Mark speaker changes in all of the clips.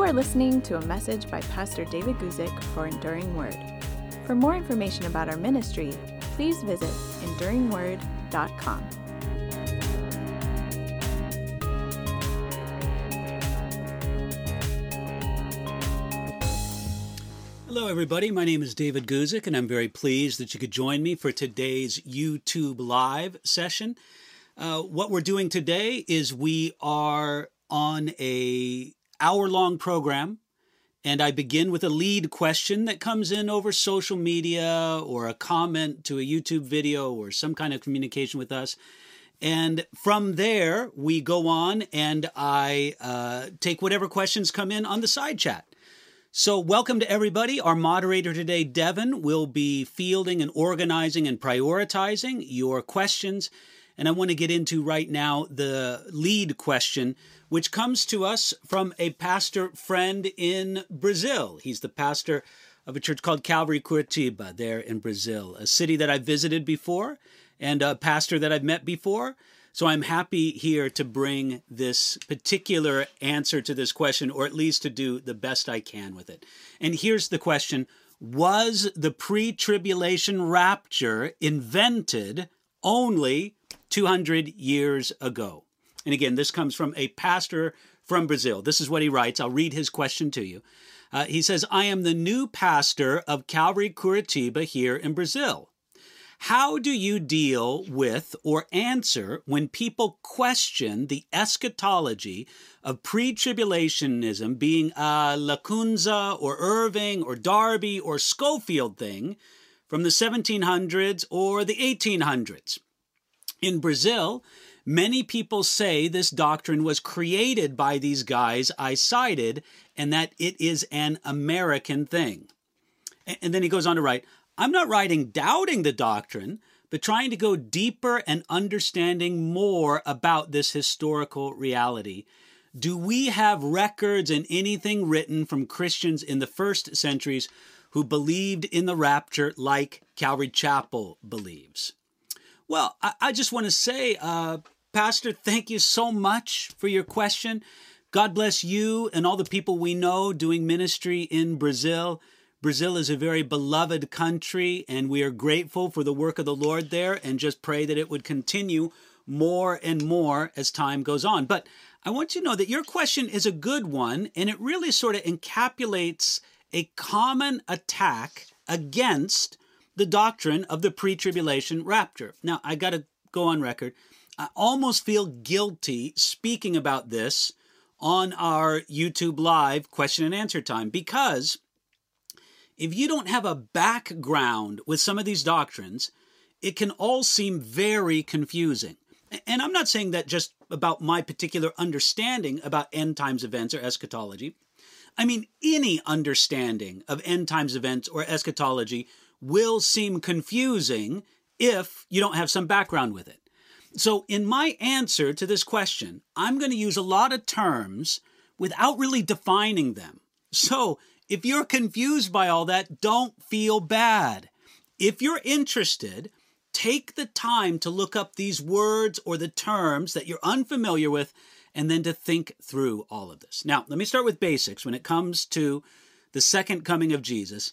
Speaker 1: You are listening to a message by Pastor David Guzik for Enduring Word. For more information about our ministry, please visit enduringword.com.
Speaker 2: Hello, everybody. My name is David Guzik, and I'm very pleased that you could join me for today's YouTube Live session. Uh, what we're doing today is we are on a hour-long program, and I begin with a lead question that comes in over social media or a comment to a YouTube video or some kind of communication with us. And from there, we go on and I uh, take whatever questions come in on the side chat. So, welcome to everybody. Our moderator today, Devin, will be fielding and organizing and prioritizing your questions. And I want to get into right now the lead question, which comes to us from a pastor friend in Brazil. He's the pastor of a church called Calvary Curitiba there in Brazil, a city that I've visited before and a pastor that I've met before. So I'm happy here to bring this particular answer to this question, or at least to do the best I can with it. And here's the question Was the pre tribulation rapture invented only 200 years ago? And again, this comes from a pastor from Brazil. This is what he writes. I'll read his question to you. Uh, he says, I am the new pastor of Calvary Curitiba here in Brazil. How do you deal with or answer when people question the eschatology of pre tribulationism being a Lacunza or Irving or Darby or Scofield thing from the 1700s or the 1800s? In Brazil, many people say this doctrine was created by these guys I cited and that it is an American thing. And then he goes on to write, I'm not writing doubting the doctrine, but trying to go deeper and understanding more about this historical reality. Do we have records and anything written from Christians in the first centuries who believed in the rapture like Calvary Chapel believes? Well, I, I just want to say, uh, Pastor, thank you so much for your question. God bless you and all the people we know doing ministry in Brazil. Brazil is a very beloved country, and we are grateful for the work of the Lord there and just pray that it would continue more and more as time goes on. But I want you to know that your question is a good one, and it really sort of encapsulates a common attack against the doctrine of the pre tribulation rapture. Now, I got to go on record. I almost feel guilty speaking about this on our YouTube Live question and answer time because if you don't have a background with some of these doctrines, it can all seem very confusing. And I'm not saying that just about my particular understanding about end times events or eschatology. I mean, any understanding of end times events or eschatology will seem confusing if you don't have some background with it. So, in my answer to this question, I'm going to use a lot of terms without really defining them. So, if you're confused by all that, don't feel bad. If you're interested, take the time to look up these words or the terms that you're unfamiliar with and then to think through all of this. Now, let me start with basics. When it comes to the second coming of Jesus,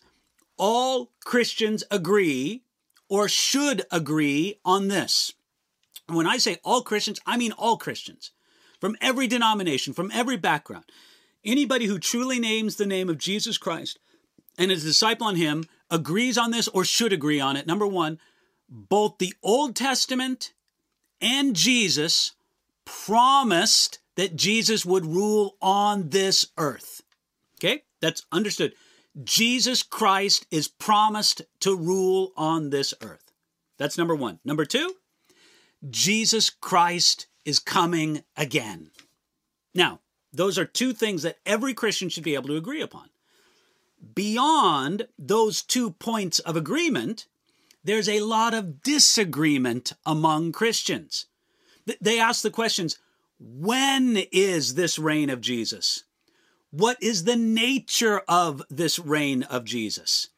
Speaker 2: all Christians agree or should agree on this. When I say all Christians, I mean all Christians from every denomination, from every background. Anybody who truly names the name of Jesus Christ and is a disciple on him agrees on this or should agree on it. Number one, both the Old Testament and Jesus promised that Jesus would rule on this earth. Okay, that's understood. Jesus Christ is promised to rule on this earth. That's number one. Number two, Jesus Christ is coming again. Now, those are two things that every Christian should be able to agree upon. Beyond those two points of agreement, there's a lot of disagreement among Christians. They ask the questions when is this reign of Jesus? What is the nature of this reign of Jesus?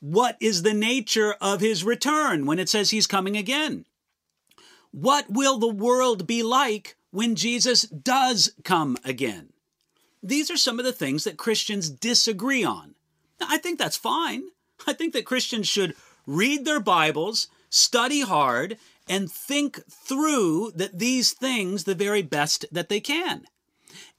Speaker 2: What is the nature of his return when it says he's coming again? What will the world be like when Jesus does come again? these are some of the things that Christians disagree on. Now, I think that's fine. I think that Christians should read their Bibles, study hard, and think through that these things the very best that they can.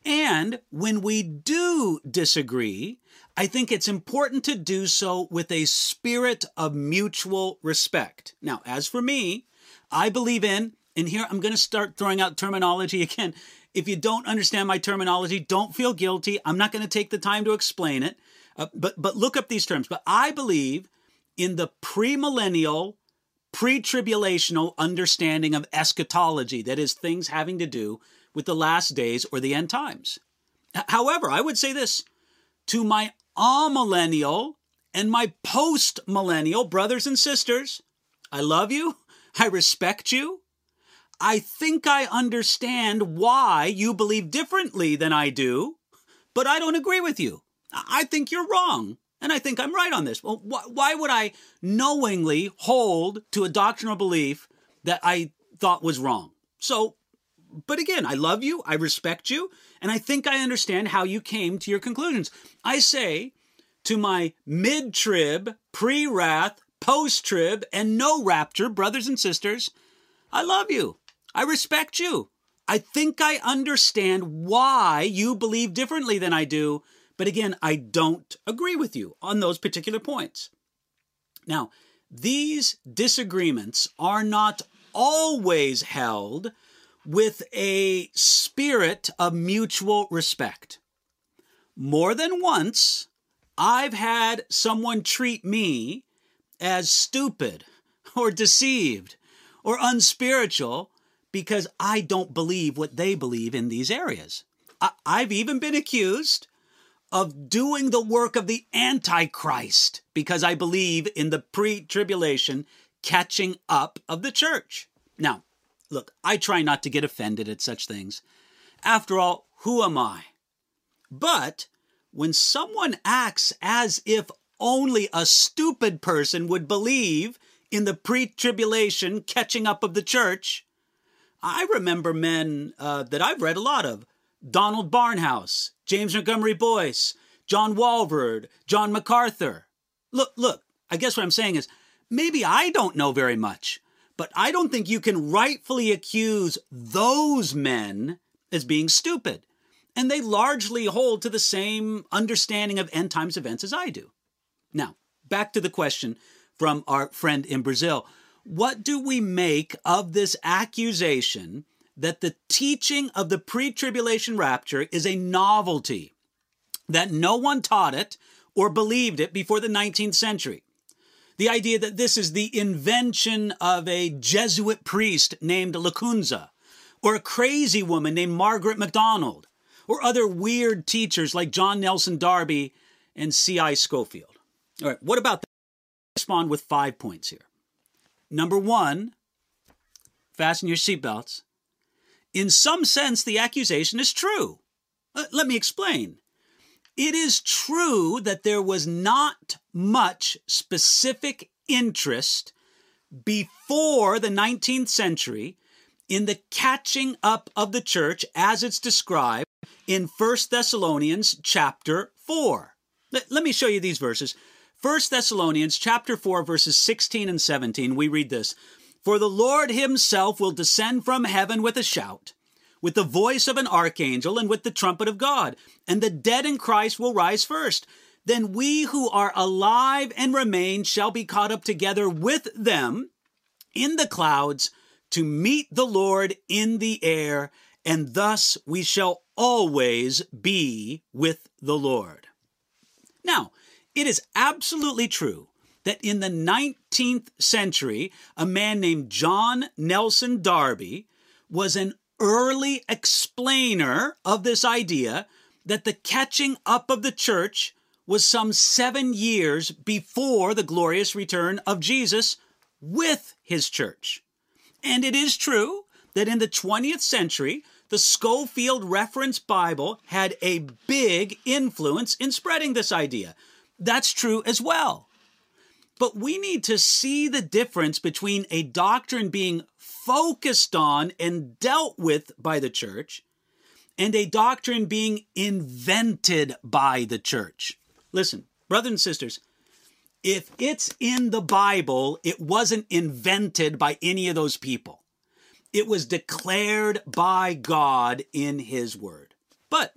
Speaker 2: And when we do disagree, I think it's important to do so with a spirit of mutual respect. Now, as for me, I believe in, and here I'm going to start throwing out terminology again. If you don't understand my terminology, don't feel guilty. I'm not going to take the time to explain it. Uh, but but look up these terms. But I believe in the premillennial, pre-tribulational understanding of eschatology, that is things having to do with the last days or the end times. However, I would say this to my amillennial and my post millennial brothers and sisters I love you. I respect you. I think I understand why you believe differently than I do, but I don't agree with you. I think you're wrong, and I think I'm right on this. Well, wh- why would I knowingly hold to a doctrinal belief that I thought was wrong? So, but again, I love you, I respect you, and I think I understand how you came to your conclusions. I say to my mid trib, pre wrath, post trib, and no rapture brothers and sisters, I love you. I respect you. I think I understand why you believe differently than I do, but again, I don't agree with you on those particular points. Now, these disagreements are not always held with a spirit of mutual respect. More than once, I've had someone treat me as stupid or deceived or unspiritual because I don't believe what they believe in these areas. I- have even been accused of doing the work of the Antichrist because I believe in the pre tribulation catching up of the church. Now, look, I try not to get offended at such things. After all, who am I? But when someone acts as if only a stupid person would believe in the pre tribulation catching up of the church, I remember men uh, that I've read a lot of Donald Barnhouse, James Montgomery Boice, John Walvoord, John MacArthur. Look, look, I guess what I'm saying is maybe I don't know very much, but I don't think you can rightfully accuse those men as being stupid. And they largely hold to the same understanding of end times events as I do. Now, back to the question from our friend in Brazil. What do we make of this accusation that the teaching of the pre tribulation rapture is a novelty, that no one taught it or believed it before the 19th century? The idea that this is the invention of a Jesuit priest named Lacunza, or a crazy woman named Margaret MacDonald, or other weird teachers like John Nelson Darby and C.I. Scofield. All right, what about that? Respond with five points here. Number one, fasten your seatbelts. In some sense, the accusation is true. Uh, let me explain. It is true that there was not much specific interest before the 19th century in the catching up of the church as it's described in 1 Thessalonians chapter 4. Let, let me show you these verses. 1 Thessalonians chapter 4 verses 16 and 17 we read this For the Lord himself will descend from heaven with a shout with the voice of an archangel and with the trumpet of God and the dead in Christ will rise first. Then we who are alive and remain shall be caught up together with them in the clouds to meet the Lord in the air and thus we shall always be with the Lord. Now it is absolutely true that in the 19th century, a man named John Nelson Darby was an early explainer of this idea that the catching up of the church was some seven years before the glorious return of Jesus with his church. And it is true that in the 20th century, the Scofield Reference Bible had a big influence in spreading this idea that's true as well. But we need to see the difference between a doctrine being focused on and dealt with by the church and a doctrine being invented by the church. Listen, brothers and sisters, if it's in the Bible, it wasn't invented by any of those people. It was declared by God in His Word. But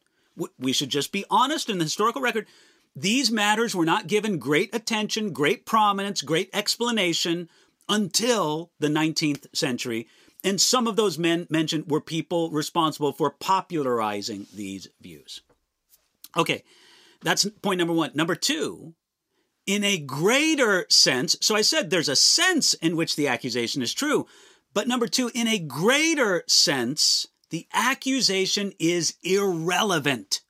Speaker 2: we should just be honest in the historical record. These matters were not given great attention, great prominence, great explanation until the 19th century. And some of those men mentioned were people responsible for popularizing these views. Okay, that's point number one. Number two, in a greater sense, so I said there's a sense in which the accusation is true, but number two, in a greater sense, the accusation is irrelevant.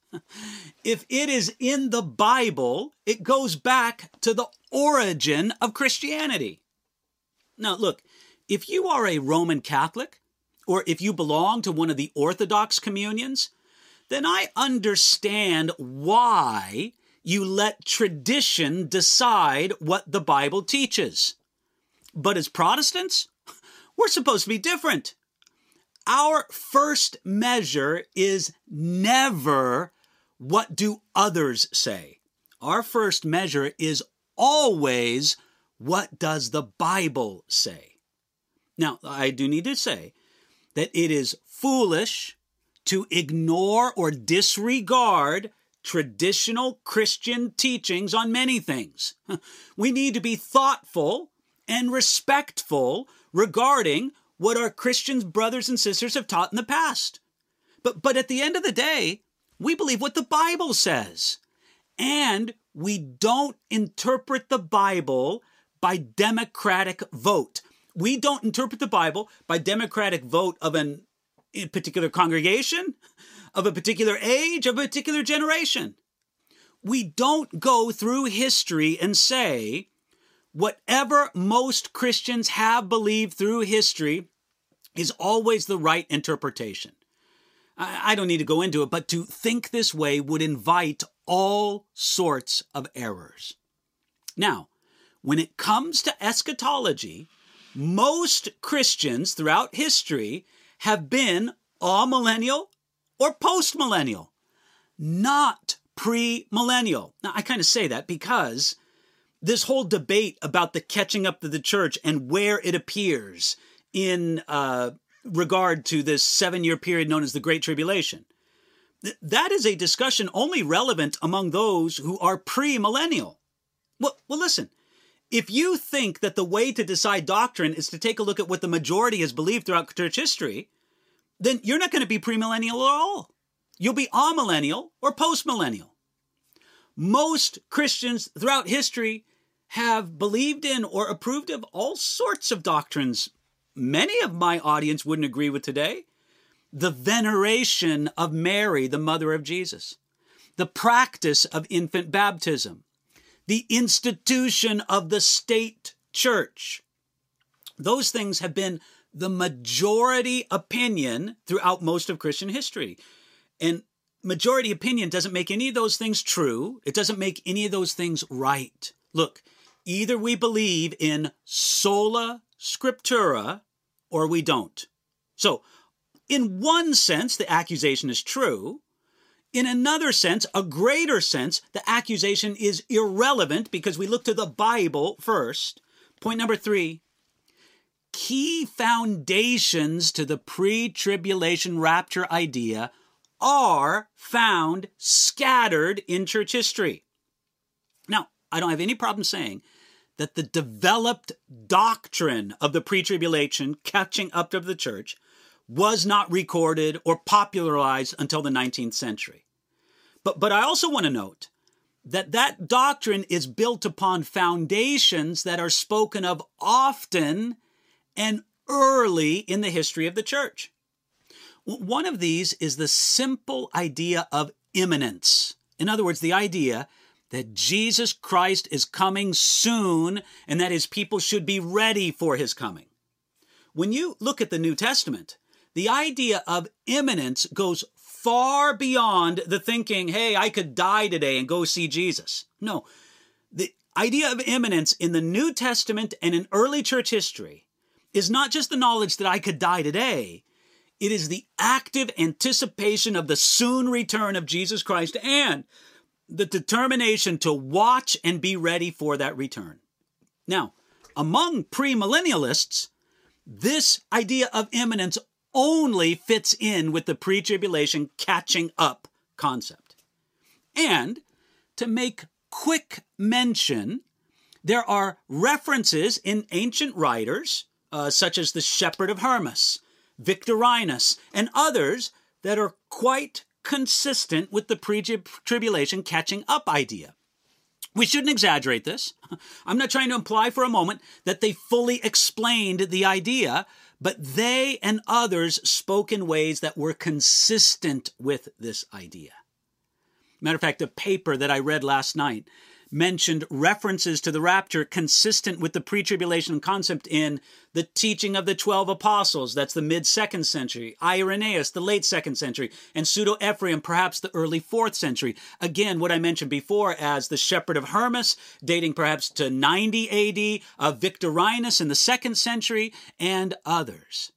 Speaker 2: If it is in the Bible, it goes back to the origin of Christianity. Now, look, if you are a Roman Catholic, or if you belong to one of the Orthodox communions, then I understand why you let tradition decide what the Bible teaches. But as Protestants, we're supposed to be different. Our first measure is never what do others say. Our first measure is always what does the Bible say. Now, I do need to say that it is foolish to ignore or disregard traditional Christian teachings on many things. We need to be thoughtful and respectful regarding what our Christian brothers and sisters have taught in the past. But, but at the end of the day, we believe what the Bible says. And we don't interpret the Bible by democratic vote. We don't interpret the Bible by democratic vote of an in particular congregation, of a particular age, of a particular generation. We don't go through history and say, whatever most Christians have believed through history is always the right interpretation. I don't need to go into it, but to think this way would invite all sorts of errors. Now, when it comes to eschatology, most Christians throughout history have been amillennial or postmillennial, not premillennial. Now, I kind of say that because this whole debate about the catching up to the church and where it appears in uh, regard to this seven year period known as the Great Tribulation. Th- that is a discussion only relevant among those who are premillennial. Well, well, listen. If you think that the way to decide doctrine is to take a look at what the majority has believed throughout church history, then you're not going to be premillennial at all. You'll be amillennial or postmillennial. Most Christians throughout history have believed in or approved of all sorts of doctrines many of my audience wouldn't agree with today. The veneration of Mary, the mother of Jesus, the practice of infant baptism, the institution of the state church. Those things have been the majority opinion throughout most of Christian history. And majority opinion doesn't make any of those things true. It doesn't make any of those things right. Look, either we believe in sola scriptura or we don't. So, in one sense, the accusation is true. In another sense, a greater sense, the accusation is irrelevant because we look to the Bible first. Point number three key foundations to the pre tribulation rapture idea are found scattered in church history. Now, I don't have any problem saying that the developed doctrine of the pre tribulation catching up to the church was not recorded or popularized until the 19th century. But, but I also want to note that that doctrine is built upon foundations that are spoken of often and early in the history of the church. One of these is the simple idea of imminence. In other words, the idea that Jesus Christ is coming soon and that his people should be ready for his coming. When you look at the New Testament, the idea of imminence goes far beyond the thinking, hey, I could die today and go see Jesus. No, the idea of imminence in the New Testament and in early church history is not just the knowledge that I could die today, It is the active anticipation of the soon return of Jesus Christ and the determination to watch and be ready for that return. Now, among premillennialists, this idea of imminence only fits in with the pre tribulation catching up concept. And to make quick mention, there are references in ancient writers, uh, such as the Shepherd of Hermas, Victorinus, and others that are quite consistent with the pre tribulation catching up idea. We shouldn't exaggerate this. I'm not trying to imply for a moment that they fully explained the idea, but they and others spoke in ways that were consistent with this idea. Matter of fact, a paper that I read last night mentioned references to the rapture consistent with the pre tribulation concept in the teaching of the 12 apostles. That's the mid second century. Irenaeus, the late second century. And Pseudo Ephraim, perhaps the early fourth century. Again, what I mentioned before as the shepherd of Hermas, dating perhaps to 90 AD, of Victorinus in the second century, and others.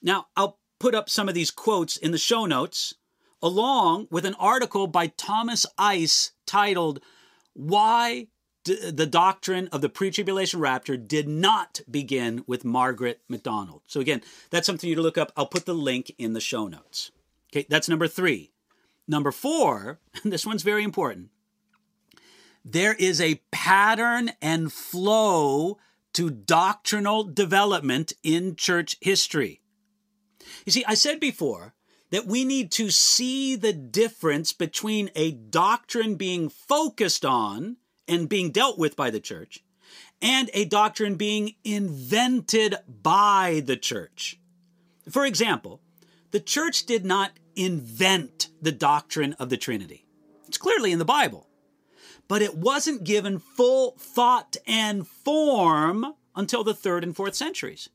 Speaker 2: Now, I'll put up some of these quotes in the show notes, along with an article by Thomas Ice titled why d- the doctrine of the pre tribulation rapture did not begin with Margaret MacDonald. So, again, that's something you to look up. I'll put the link in the show notes. Okay, that's number three. Number four, and this one's very important. There is a pattern and flow to doctrinal development in church history. You see, I said before that we need to see the difference between a doctrine being focused on and being dealt with by the church and a doctrine being invented by the church. For example, the church did not invent the doctrine of the Trinity. It's clearly in the Bible. But it wasn't given full thought and form until the third and fourth centuries.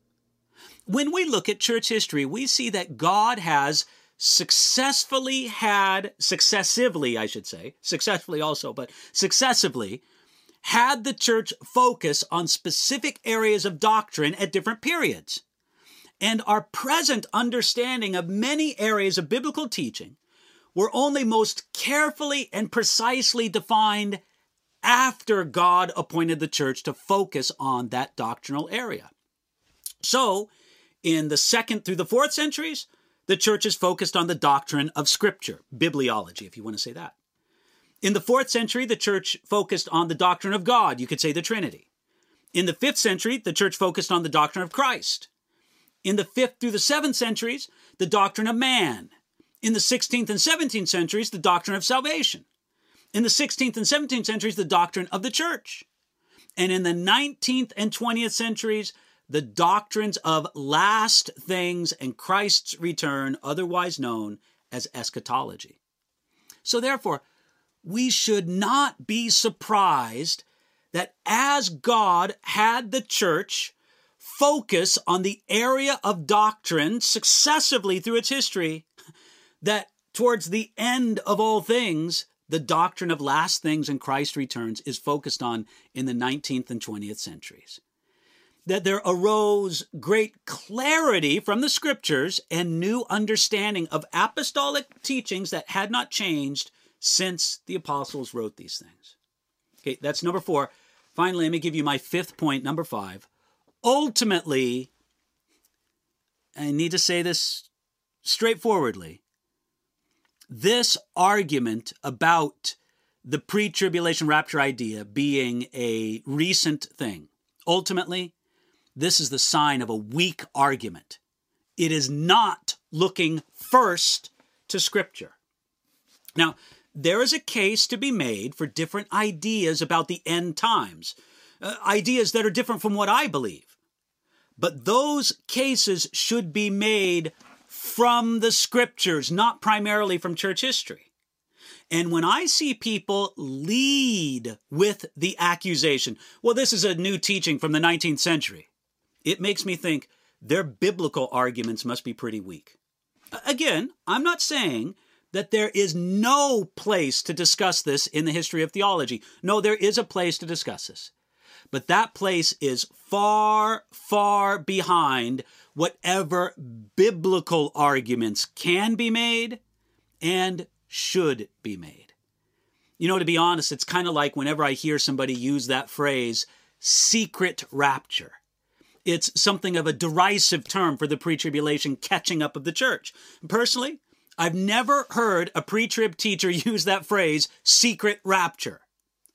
Speaker 2: When we look at church history, we see that God has successfully had, successively, I should say, successfully also, but successively, had the church focus on specific areas of doctrine at different periods. And our present understanding of many areas of biblical teaching were only most carefully and precisely defined after God appointed the church to focus on that doctrinal area. So, in the second through the fourth centuries, the church is focused on the doctrine of Scripture, bibliology, if you want to say that. In the fourth century, the church focused on the doctrine of God, you could say the Trinity. In the fifth century, the church focused on the doctrine of Christ. In the fifth through the seventh centuries, the doctrine of man. In the 16th and 17th centuries, the doctrine of salvation. In the 16th and 17th centuries, the doctrine of the church. And in the 19th and 20th centuries, the doctrines of last things and Christ's return, otherwise known as eschatology. So, therefore, we should not be surprised that as God had the church focus on the area of doctrine successively through its history, that towards the end of all things, the doctrine of last things and Christ returns is focused on in the 19th and 20th centuries that there arose great clarity from the scriptures and new understanding of apostolic teachings that had not changed since the apostles wrote these things. Okay, that's number four. Finally, let me give you my fifth point, number five. Ultimately, I need to say this straightforwardly. This argument about the pre tribulation rapture idea being a recent thing, ultimately, this is the sign of a weak argument. It is not looking first to Scripture. Now, there is a case to be made for different ideas about the end times, uh, ideas that are different from what I believe. But those cases should be made from the Scriptures, not primarily from church history. And when I see people lead with the accusation, well, this is a new teaching from the 19th century it makes me think their biblical arguments must be pretty weak. Again, I'm not saying that there is no place to discuss this in the history of theology. No, there is a place to discuss this. But that place is far, far behind whatever biblical arguments can be made and should be made. You know, to be honest, it's kind of like whenever I hear somebody use that phrase, secret rapture. It's something of a derisive term for the pre tribulation catching up of the church. Personally, I've never heard a pre trib teacher use that phrase, secret rapture.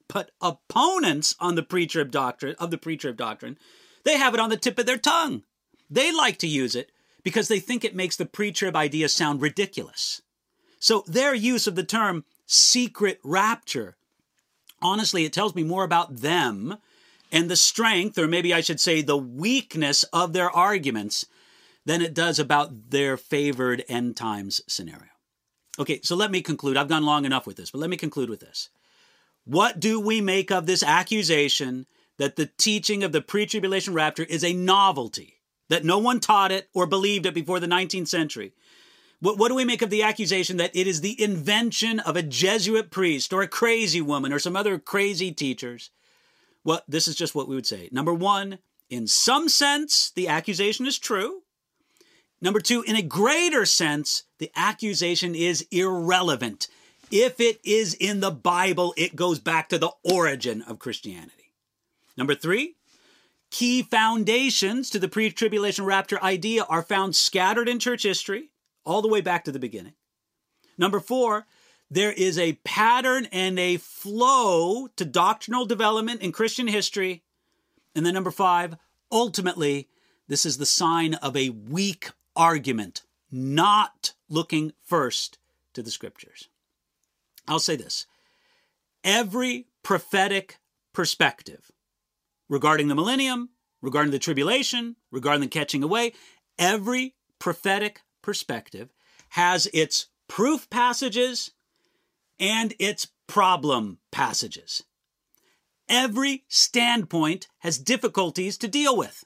Speaker 2: But opponents on the pre trib doctrine, of the pre trib doctrine, they have it on the tip of their tongue. They like to use it because they think it makes the pre trib idea sound ridiculous. So their use of the term secret rapture, honestly, it tells me more about them and the strength, or maybe I should say the weakness of their arguments than it does about their favored end times scenario. Okay, so let me conclude. I've gone long enough with this, but let me conclude with this. What do we make of this accusation that the teaching of the pre tribulation rapture is a novelty, that no one taught it or believed it before the 19th century? What, what do we make of the accusation that it is the invention of a Jesuit priest or a crazy woman or some other crazy teachers? Well, this is just what we would say. Number one, in some sense, the accusation is true. Number two, in a greater sense, the accusation is irrelevant. If it is in the Bible, it goes back to the origin of Christianity. Number three, key foundations to the pre tribulation rapture idea are found scattered in church history, all the way back to the beginning. Number four, there is a pattern and a flow to doctrinal development in Christian history. And then number five, ultimately, this is the sign of a weak argument, not looking first to the scriptures. I'll say this every prophetic perspective regarding the millennium, regarding the tribulation, regarding the catching away, every prophetic perspective has its proof passages and its problem passages. Every standpoint has difficulties to deal with.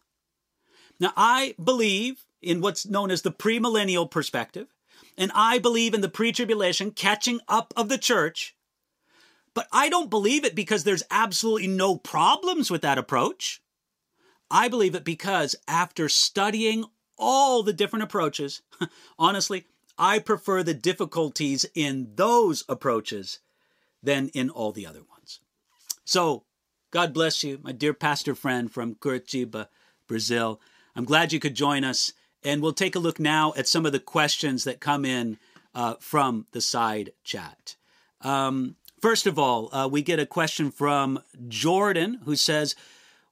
Speaker 2: Now, I believe in what's known as the premillennial perspective, and I believe in the pre tribulation catching up of the church, but I don't believe it because there's absolutely no problems with that approach. I believe it because after studying all the different approaches, honestly, I prefer the difficulties in those approaches than in all the other ones. So, God bless you, my dear pastor friend from Curitiba, Brazil. I'm glad you could join us, and we'll take a look now at some of the questions that come in uh, from the side chat. Um, first of all, uh, we get a question from Jordan who says,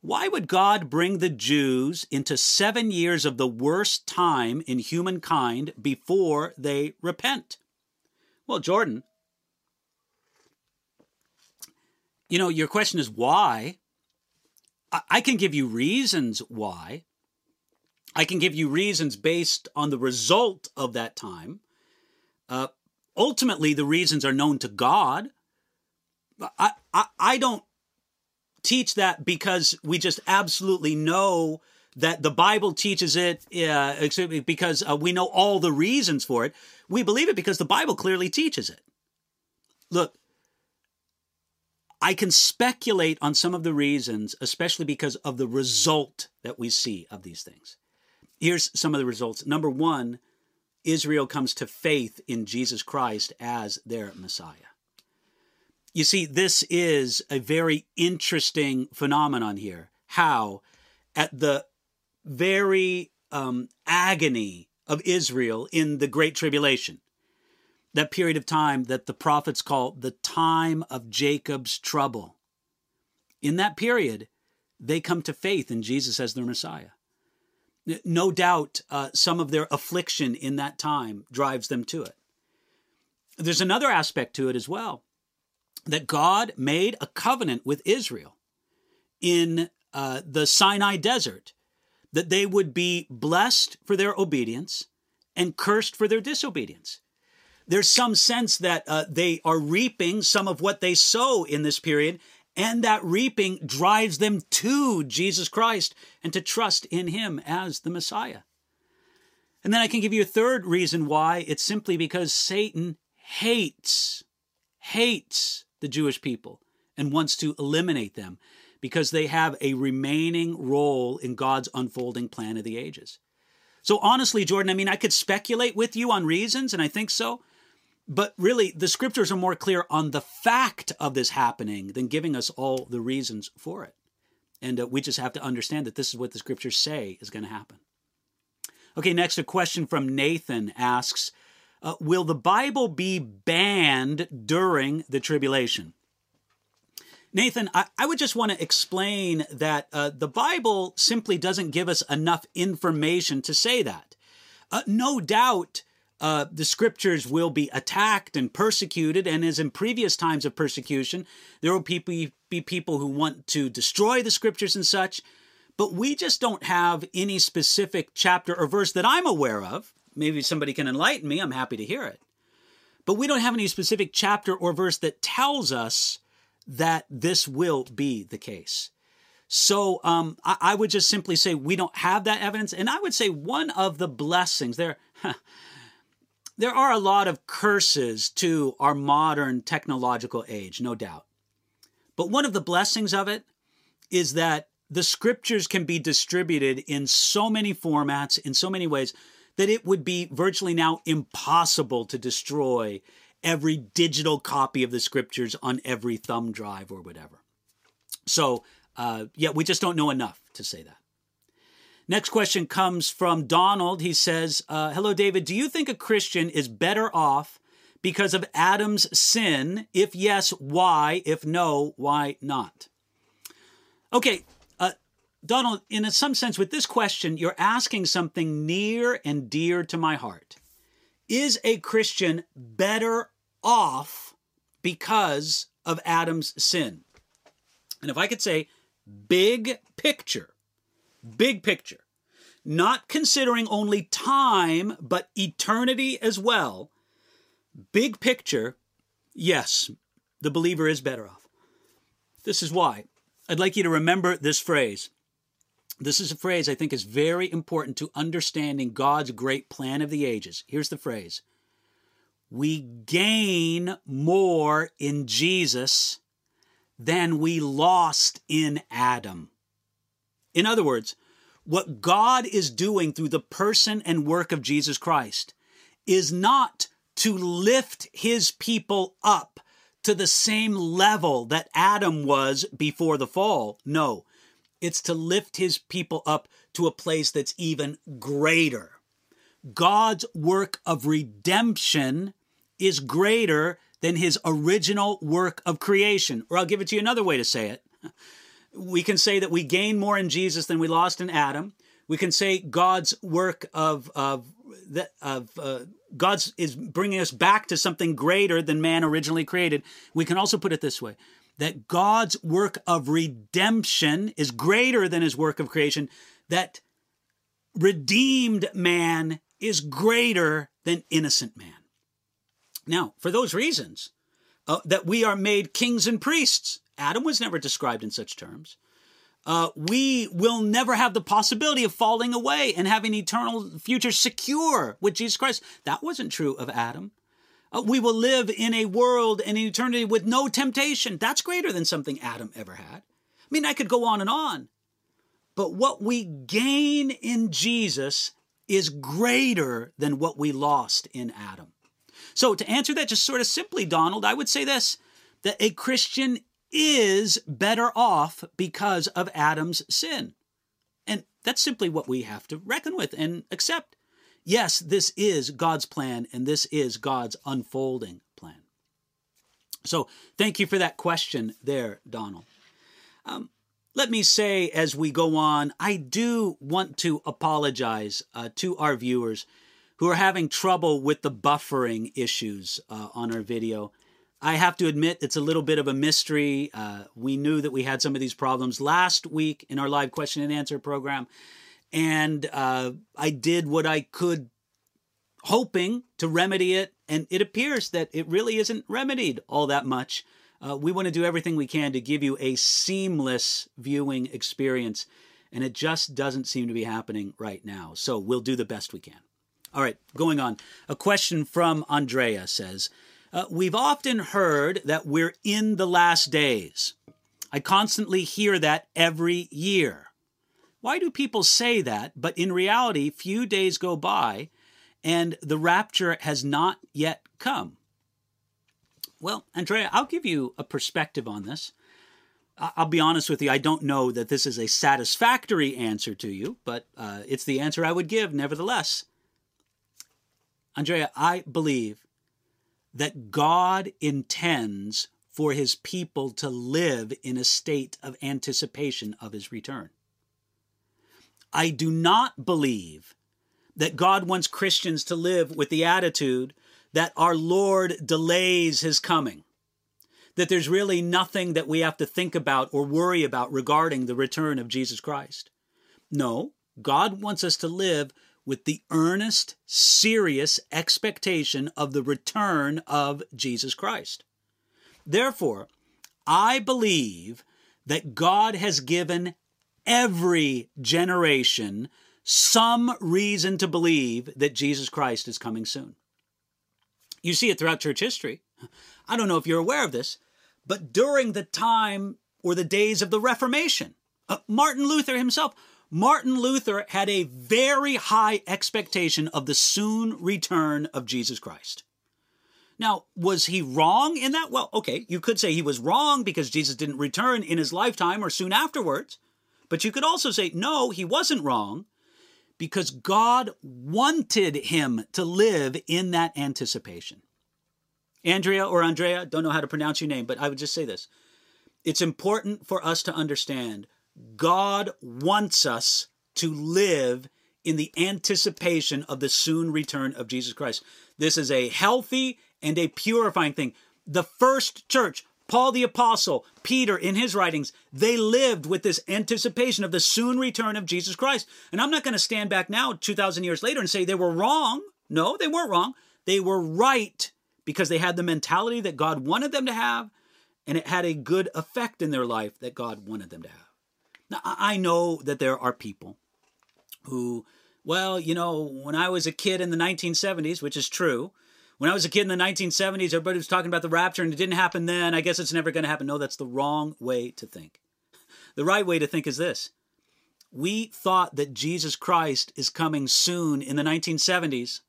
Speaker 2: why would God bring the Jews into seven years of the worst time in humankind before they repent? Well, Jordan, you know, your question is why. I can give you reasons why. I can give you reasons based on the result of that time. Uh, ultimately, the reasons are known to God. I, I, I don't teach that because we just absolutely know that the Bible teaches it uh, because uh, we know all the reasons for it. We believe it because the Bible clearly teaches it. Look, I can speculate on some of the reasons, especially because of the result that we see of these things. Here's some of the results. Number one, Israel comes to faith in Jesus Christ as their Messiah. You see, this is a very interesting phenomenon here. How, at the very um, agony of Israel in the Great Tribulation, that period of time that the prophets call the time of Jacob's trouble, in that period, they come to faith in Jesus as their Messiah. No doubt, uh, some of their affliction in that time drives them to it. There's another aspect to it as well that God made a covenant with Israel in uh, the Sinai desert that they would be blessed for their obedience and cursed for their disobedience. There's some sense that uh, they are reaping some of what they sow in this period, and that reaping drives them to Jesus Christ and to trust in Him as the Messiah. And then I can give you a third reason why it's simply because Satan hates, hates the Jewish people and wants to eliminate them because they have a remaining role in God's unfolding plan of the ages. So honestly, Jordan, I mean, I could speculate with you on reasons, and I think so. But really, the scriptures are more clear on the fact of this happening than giving us all the reasons for it. And uh, we just have to understand that this is what the scriptures say is going to happen. Okay, next, a question from Nathan asks uh, Will the Bible be banned during the tribulation? Nathan, I, I would just want to explain that uh, the Bible simply doesn't give us enough information to say that. Uh, no doubt, uh, the scriptures will be attacked and persecuted, and as in previous times of persecution, there will be, be people who want to destroy the scriptures and such. But we just don't have any specific chapter or verse that I'm aware of. Maybe somebody can enlighten me. I'm happy to hear it. But we don't have any specific chapter or verse that tells us that this will be the case. So um, I, I, would just simply say we don't have that evidence. And I would say one of the blessings there, there are a lot of curses to our modern technological age, no doubt. But one of the blessings of it is that the scriptures can be distributed in so many formats, in so many ways, that it would be virtually now impossible to destroy every digital copy of the scriptures on every thumb drive or whatever. So, uh, yeah, we just don't know enough to say that. Next question comes from Donald. He says, uh, Hello, David. Do you think a Christian is better off because of Adam's sin? If yes, why? If no, why not? Okay, Donald, in some sense, with this question, you're asking something near and dear to my heart. Is a Christian better off because of Adam's sin? And if I could say, big picture, big picture, not considering only time, but eternity as well, big picture, yes, the believer is better off. This is why. I'd like you to remember this phrase this is a phrase I think is very important to understanding God's great plan of the ages. Here's the phrase We gain more in Jesus than we lost in Adam. In other words, what God is doing through the person and work of Jesus Christ is not to lift his people up to the same level that Adam was before the fall. No, it's to lift his people up to a place that's even greater. God's work of redemption is greater than his original work of creation. Or I'll give it to you another way to say it. We can say that we gain more in Jesus than we lost in Adam. We can say God's work of of of uh, God's is bringing us back to something greater than man originally created. We can also put it this way: that God's work of redemption is greater than his work of creation, that redeemed man is greater than innocent man. Now, for those reasons, uh, that we are made kings and priests, Adam was never described in such terms. Uh, we will never have the possibility of falling away and having eternal future secure with Jesus Christ. That wasn't true of Adam. Uh, we will live in a world and eternity with no temptation. That's greater than something Adam ever had. I mean, I could go on and on. But what we gain in Jesus is greater than what we lost in Adam. So, to answer that just sort of simply, Donald, I would say this that a Christian is better off because of Adam's sin. And that's simply what we have to reckon with and accept yes, this is God's plan and this is God's unfolding plan. So thank you for that question there, Donald. Um, let me say as we go on, I do want to apologize uh, to our viewers who are having trouble with the buffering issues uh, on our video. I have to admit, it's a little bit of a mystery. Uh, we knew that we had some of these problems last week in our live question and answer program and uh, I did what I could, hoping to remedy it. And it appears that it really isn't remedied all that much. Uh, we want to do everything we can to give you a seamless viewing experience, and it just doesn't seem to be happening right now. So we'll do the best we can. All right, going on. A question from Andrea says uh, We've often heard that we're in the last days. I constantly hear that every year. Why do people say that, but in reality, few days go by and the rapture has not yet come? Well, Andrea, I'll give you a perspective on this. I'll be honest with you, I don't know that this is a satisfactory answer to you, but uh, it's the answer I would give nevertheless. Andrea, I believe that God intends for his people to live in a state of anticipation of his return. I do not believe that God wants Christians to live with the attitude that our Lord delays his coming, that there's really nothing that we have to think about or worry about regarding the return of Jesus Christ. No, God wants us to live with the earnest, serious expectation of the return of Jesus Christ. Therefore, I believe that God has given every generation some reason to believe that Jesus Christ is coming soon. You see it throughout church history. I don't know if you're aware of this, but during the time or the days of the Reformation, uh, Martin Luther himself, Martin Luther had a very high expectation of the soon return of Jesus Christ. Now, was he wrong in that? Well, okay, you could say he was wrong because Jesus didn't return in his lifetime or soon afterwards. But you could also say, no, he wasn't wrong because God wanted him to live in that anticipation. Andrea or Andrea, don't know how to pronounce your name, but I would just say this. It's important for us to understand God wants us to live in the anticipation of the soon return of Jesus Christ. This is a healthy and a purifying thing. The first church, Paul the Apostle, Peter in his writings, they lived with this anticipation of the soon return of Jesus Christ. And I'm not going to stand back now, 2,000 years later, and say they were wrong. No, they weren't wrong. They were right because they had the mentality that God wanted them to have, and it had a good effect in their life that God wanted them to have. Now, I know that there are people who, well, you know, when I was a kid in the 1970s, which is true, when I was a kid in the 1970s, everybody was talking about the rapture and it didn't happen then. I guess it's never going to happen. No, that's the wrong way to think. The right way to think is this we thought that Jesus Christ is coming soon in the 1970s.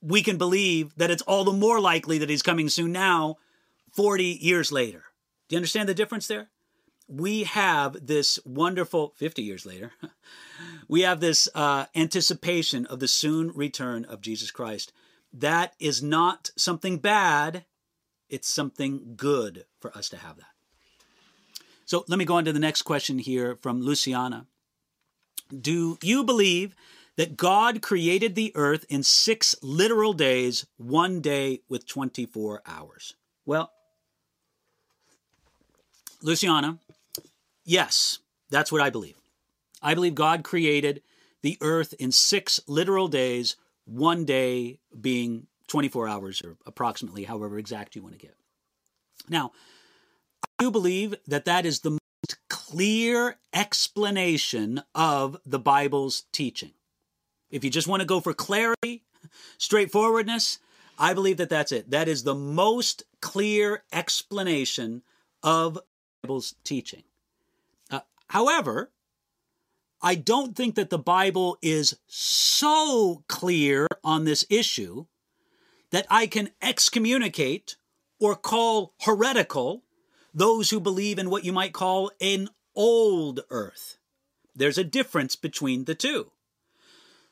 Speaker 2: We can believe that it's all the more likely that he's coming soon now, 40 years later. Do you understand the difference there? We have this wonderful, 50 years later, we have this uh, anticipation of the soon return of Jesus Christ that is not something bad, it's something good for us to have that. So let me go on to the next question here from Luciana. Do you believe that God created the earth in six literal days, one day with 24 hours? Well, Luciana, yes, that's what I believe. I believe God created the earth in six literal days, one day being 24 hours or approximately however exact you want to get. Now, I do believe that that is the most clear explanation of the Bible's teaching. If you just want to go for clarity, straightforwardness, I believe that that's it. That is the most clear explanation of the Bible's teaching. Uh, however, I don't think that the Bible is so clear on this issue that I can excommunicate or call heretical those who believe in what you might call an old earth. There's a difference between the two.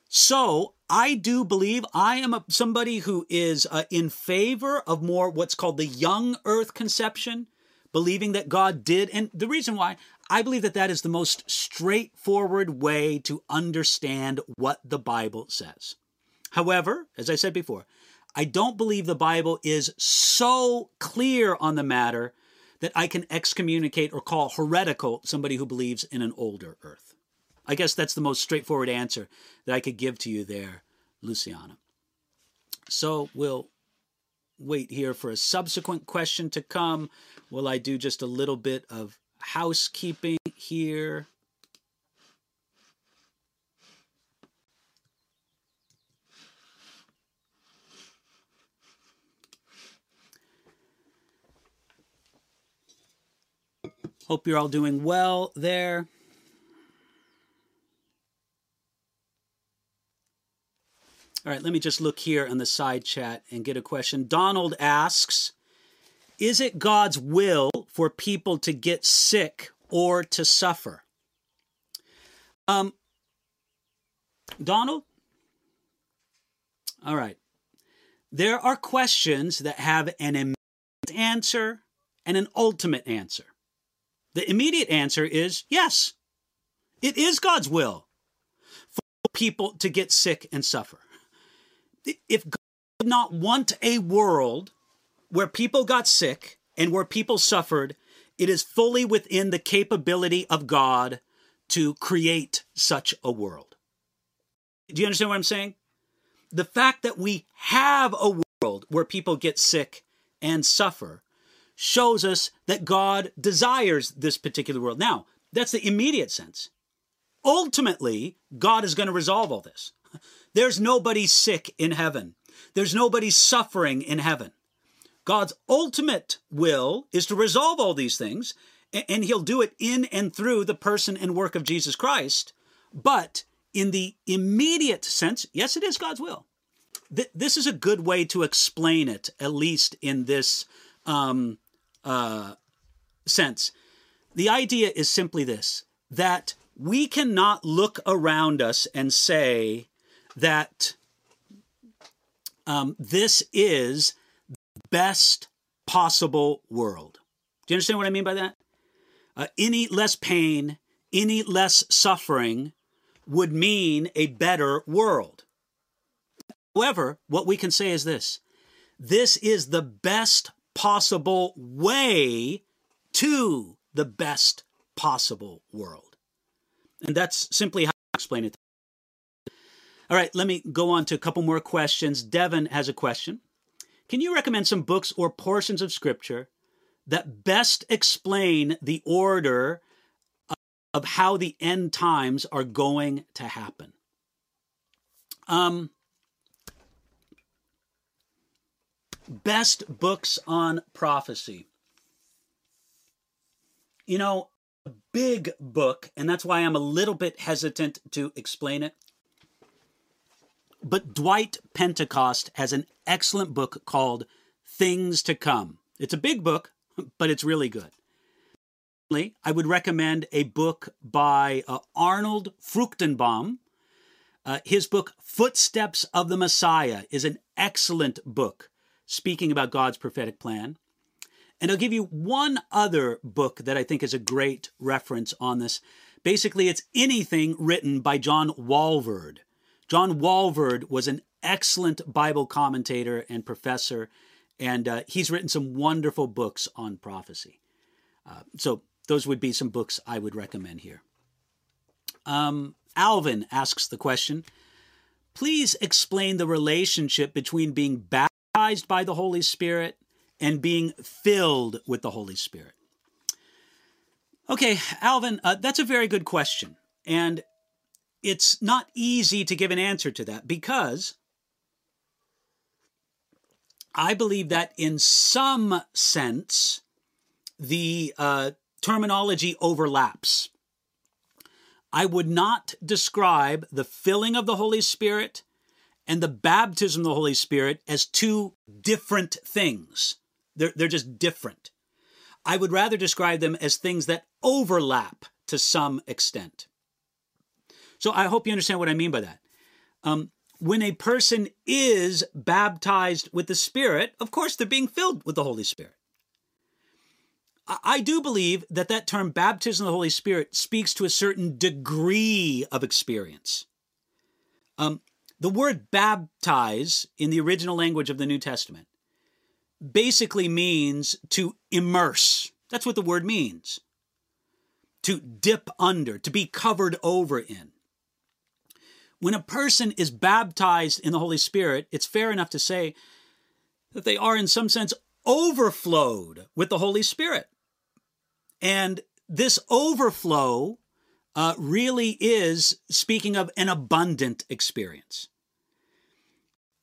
Speaker 2: So I do believe I am a, somebody who is uh, in favor of more what's called the young earth conception, believing that God did. And the reason why I believe that that is the most straightforward way to understand what the Bible says. However, as I said before, I don't believe the Bible is so clear on the matter that I can excommunicate or call heretical somebody who believes in an older earth. I guess that's the most straightforward answer that I could give to you there, Luciana. So we'll wait here for a subsequent question to come. Will I do just a little bit of housekeeping here. Hope you're all doing well there. All right, let me just look here in the side chat and get a question. Donald asks Is it God's will for people to get sick or to suffer? Um, Donald? All right. There are questions that have an immediate answer and an ultimate answer. The immediate answer is yes, it is God's will for people to get sick and suffer. If God did not want a world where people got sick and where people suffered, it is fully within the capability of God to create such a world. Do you understand what I'm saying? The fact that we have a world where people get sick and suffer shows us that God desires this particular world. Now, that's the immediate sense. Ultimately, God is going to resolve all this. There's nobody sick in heaven. There's nobody suffering in heaven. God's ultimate will is to resolve all these things, and He'll do it in and through the person and work of Jesus Christ. But in the immediate sense, yes, it is God's will. This is a good way to explain it, at least in this um, uh, sense. The idea is simply this that we cannot look around us and say that um, this is best possible world. Do you understand what I mean by that? Uh, any less pain, any less suffering would mean a better world. However, what we can say is this this is the best possible way to the best possible world. And that's simply how I explain it. All right, let me go on to a couple more questions. Devin has a question. Can you recommend some books or portions of scripture that best explain the order of how the end times are going to happen? Um, best books on prophecy. You know, a big book, and that's why I'm a little bit hesitant to explain it, but Dwight Pentecost has an excellent book called Things to Come. It's a big book, but it's really good. I would recommend a book by uh, Arnold Fruchtenbaum. Uh, his book, Footsteps of the Messiah, is an excellent book speaking about God's prophetic plan. And I'll give you one other book that I think is a great reference on this. Basically, it's anything written by John Walvoord. John Walvoord was an excellent Bible commentator and professor, and uh, he's written some wonderful books on prophecy. Uh, so, those would be some books I would recommend here. Um, Alvin asks the question Please explain the relationship between being baptized by the Holy Spirit and being filled with the Holy Spirit. Okay, Alvin, uh, that's a very good question. And it's not easy to give an answer to that because I believe that in some sense, the uh, terminology overlaps. I would not describe the filling of the Holy Spirit and the baptism of the Holy Spirit as two different things. They're, they're just different. I would rather describe them as things that overlap to some extent. So I hope you understand what I mean by that. Um, when a person is baptized with the Spirit, of course, they're being filled with the Holy Spirit. I do believe that that term baptism of the Holy Spirit speaks to a certain degree of experience. Um, the word baptize in the original language of the New Testament basically means to immerse. That's what the word means. To dip under, to be covered over in. When a person is baptized in the Holy Spirit, it's fair enough to say that they are, in some sense, overflowed with the Holy Spirit. And this overflow uh, really is speaking of an abundant experience.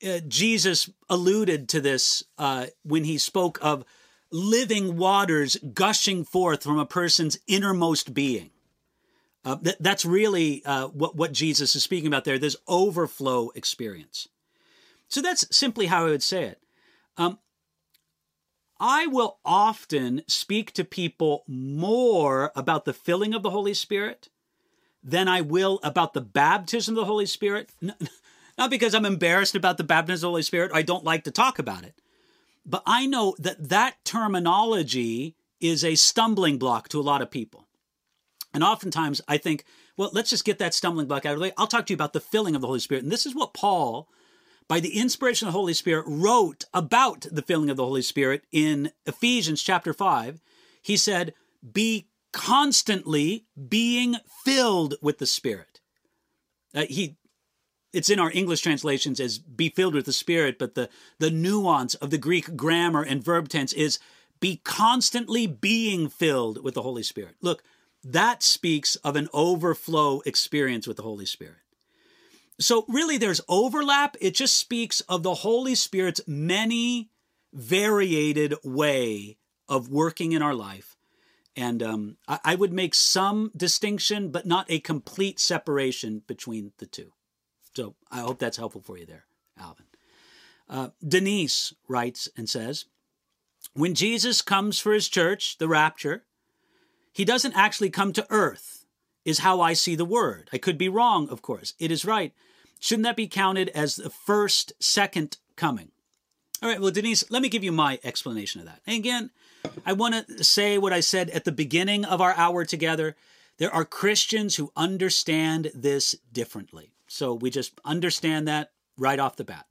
Speaker 2: Uh, Jesus alluded to this uh, when he spoke of living waters gushing forth from a person's innermost being. Uh, th- that's really uh, what, what Jesus is speaking about there, this overflow experience. So that's simply how I would say it. Um, I will often speak to people more about the filling of the Holy Spirit than I will about the baptism of the Holy Spirit. Not because I'm embarrassed about the baptism of the Holy Spirit, I don't like to talk about it. But I know that that terminology is a stumbling block to a lot of people. And oftentimes I think, well, let's just get that stumbling block out of the way. I'll talk to you about the filling of the Holy Spirit. And this is what Paul, by the inspiration of the Holy Spirit, wrote about the filling of the Holy Spirit in Ephesians chapter 5. He said, Be constantly being filled with the Spirit. Uh, he it's in our English translations as be filled with the Spirit, but the, the nuance of the Greek grammar and verb tense is be constantly being filled with the Holy Spirit. Look, that speaks of an overflow experience with the Holy Spirit. So, really, there's overlap. It just speaks of the Holy Spirit's many variated way of working in our life. And um, I, I would make some distinction, but not a complete separation between the two. So, I hope that's helpful for you there, Alvin. Uh, Denise writes and says, when Jesus comes for his church, the rapture, he doesn't actually come to earth, is how I see the word. I could be wrong, of course. It is right. Shouldn't that be counted as the first, second coming? All right, well, Denise, let me give you my explanation of that. And again, I want to say what I said at the beginning of our hour together. There are Christians who understand this differently. So we just understand that right off the bat.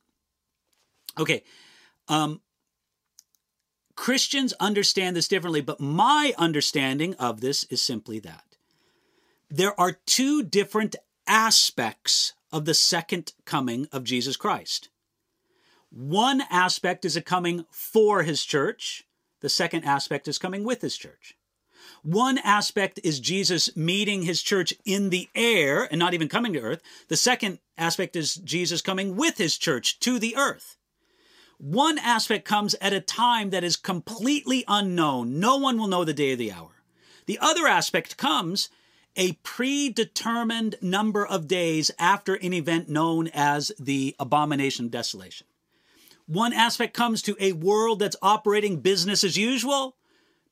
Speaker 2: Okay, um, Christians understand this differently, but my understanding of this is simply that. There are two different aspects of the second coming of Jesus Christ. One aspect is a coming for his church, the second aspect is coming with his church. One aspect is Jesus meeting his church in the air and not even coming to earth. The second aspect is Jesus coming with his church to the earth. One aspect comes at a time that is completely unknown. No one will know the day or the hour. The other aspect comes a predetermined number of days after an event known as the abomination of desolation. One aspect comes to a world that's operating business as usual.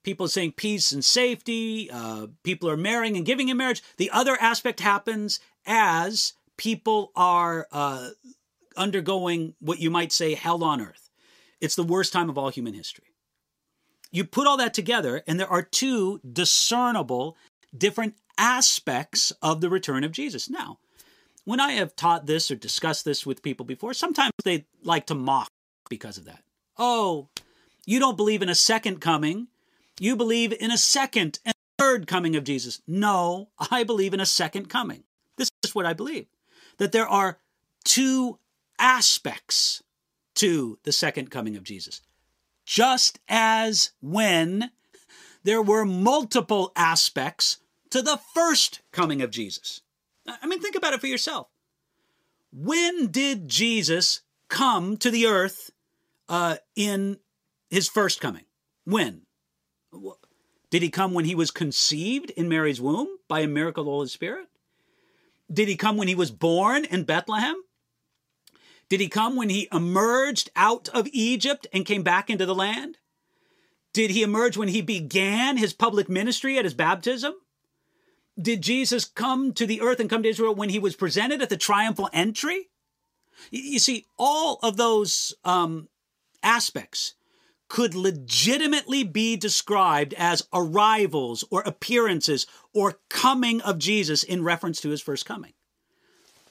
Speaker 2: People are saying peace and safety. Uh, people are marrying and giving in marriage. The other aspect happens as people are uh, undergoing what you might say hell on earth. It's the worst time of all human history. You put all that together, and there are two discernible different aspects of the return of Jesus. Now, when I have taught this or discussed this with people before, sometimes they like to mock because of that. Oh, you don't believe in a second coming. You believe in a second and third coming of Jesus. No, I believe in a second coming. This is what I believe that there are two aspects to the second coming of Jesus. Just as when there were multiple aspects to the first coming of Jesus. I mean, think about it for yourself. When did Jesus come to the earth uh, in his first coming? When? Did he come when he was conceived in Mary's womb by a miracle of the Holy Spirit? Did he come when he was born in Bethlehem? Did he come when he emerged out of Egypt and came back into the land? Did he emerge when he began his public ministry at his baptism? Did Jesus come to the earth and come to Israel when he was presented at the triumphal entry? You see, all of those um, aspects could legitimately be described as arrivals or appearances or coming of Jesus in reference to his first coming.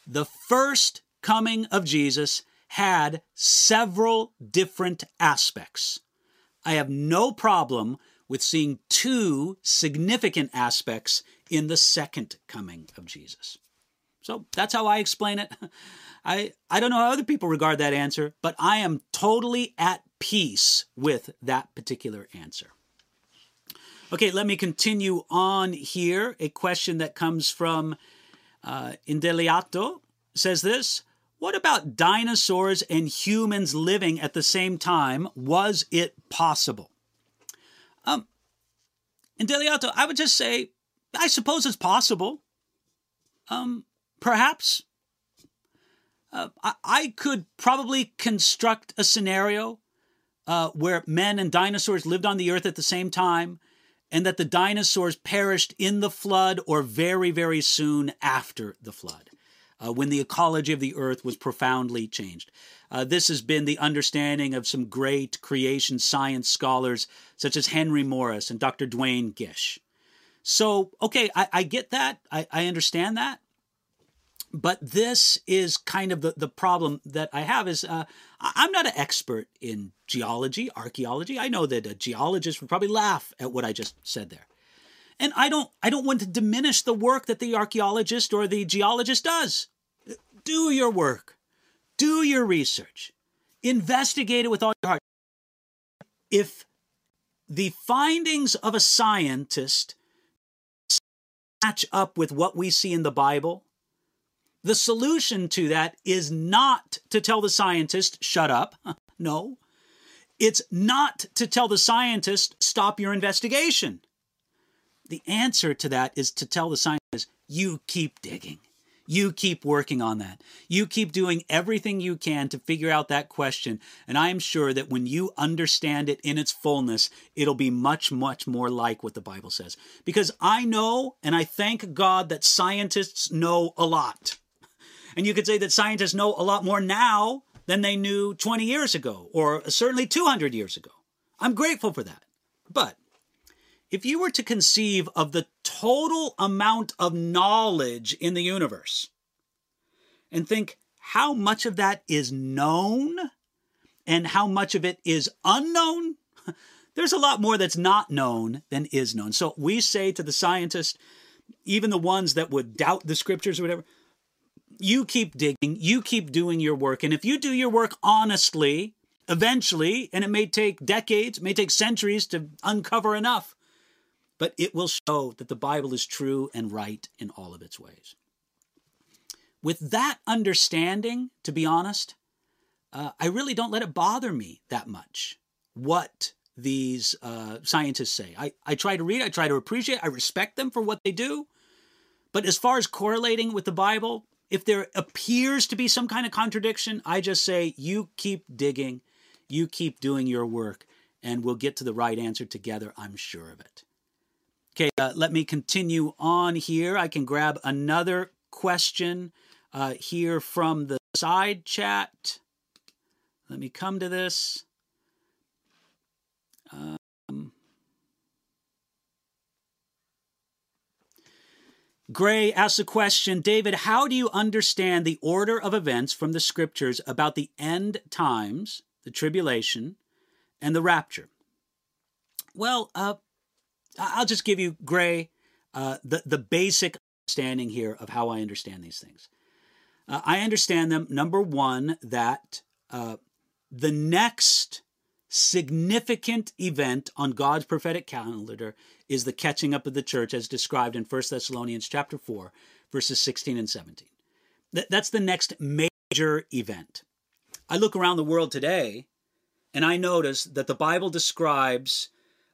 Speaker 2: The first coming of Jesus had several different aspects. I have no problem with seeing two significant aspects in the second coming of Jesus. So that's how I explain it. I, I don't know how other people regard that answer, but I am totally at peace with that particular answer. Okay, let me continue on here. A question that comes from uh, Indeliato says this What about dinosaurs and humans living at the same time? Was it possible? Um, Indeliato, I would just say, I suppose it's possible. Um, perhaps Uh, I, I, could probably construct a scenario uh, where men and dinosaurs lived on the earth at the same time, and that the dinosaurs perished in the flood or very, very soon after the flood, uh, when the ecology of the earth was profoundly changed. Uh, this has been the understanding of some great creation science scholars, such as Henry Morris and Dr. Duane Gish. So, okay, I, I get that. I, I understand that. But this is kind of the, the problem that I have is uh, I'm not an expert in geology, archaeology. I know that a geologist would probably laugh at what I just said there. And I don't I don't want to diminish the work that the archaeologist or the geologist does. Do your work. Do your research. Investigate it with all your heart. If the findings of a scientist match up with what we see in the Bible, the solution to that is not to tell the scientist, shut up. No. It's not to tell the scientist, stop your investigation. The answer to that is to tell the scientist, you keep digging. You keep working on that. You keep doing everything you can to figure out that question. And I am sure that when you understand it in its fullness, it'll be much, much more like what the Bible says. Because I know and I thank God that scientists know a lot. And you could say that scientists know a lot more now than they knew 20 years ago, or certainly 200 years ago. I'm grateful for that. But if you were to conceive of the total amount of knowledge in the universe and think how much of that is known and how much of it is unknown, there's a lot more that's not known than is known. So we say to the scientists, even the ones that would doubt the scriptures or whatever, you keep digging, you keep doing your work. And if you do your work honestly, eventually, and it may take decades, may take centuries to uncover enough, but it will show that the Bible is true and right in all of its ways. With that understanding, to be honest, uh, I really don't let it bother me that much what these uh, scientists say. I, I try to read, I try to appreciate, I respect them for what they do. But as far as correlating with the Bible, if there appears to be some kind of contradiction, I just say, you keep digging, you keep doing your work, and we'll get to the right answer together, I'm sure of it. Okay, uh, let me continue on here. I can grab another question uh, here from the side chat. Let me come to this. Um, Gray asks a question David, how do you understand the order of events from the scriptures about the end times, the tribulation, and the rapture? Well, uh, I'll just give you, Gray, uh, the, the basic understanding here of how I understand these things. Uh, I understand them, number one, that uh, the next significant event on God's prophetic calendar is the catching up of the church as described in 1 Thessalonians chapter 4, verses 16 and 17. that's the next major event. I look around the world today and I notice that the Bible describes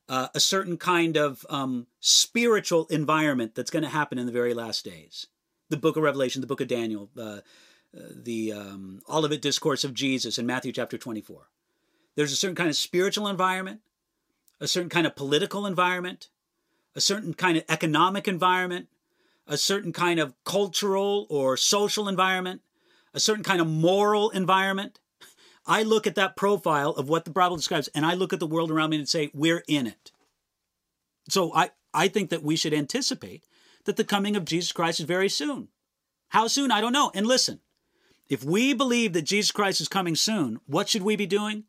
Speaker 2: uh, a certain kind of um, spiritual environment that's going to happen in the very last days. The book of Revelation, the book of Daniel, uh, uh, the um, Olivet Discourse of Jesus in Matthew chapter 24. There's a certain kind of spiritual environment, a certain kind of political environment, a certain kind of economic environment, a certain kind of cultural or social environment, a certain kind of moral environment, I look at that profile of what the Bible describes and I look at the world around me and say, we're in it. So I, I think that we should anticipate that the coming of Jesus Christ is very soon. How soon? I don't know. And listen, if we believe that Jesus Christ is coming soon, what should we be doing?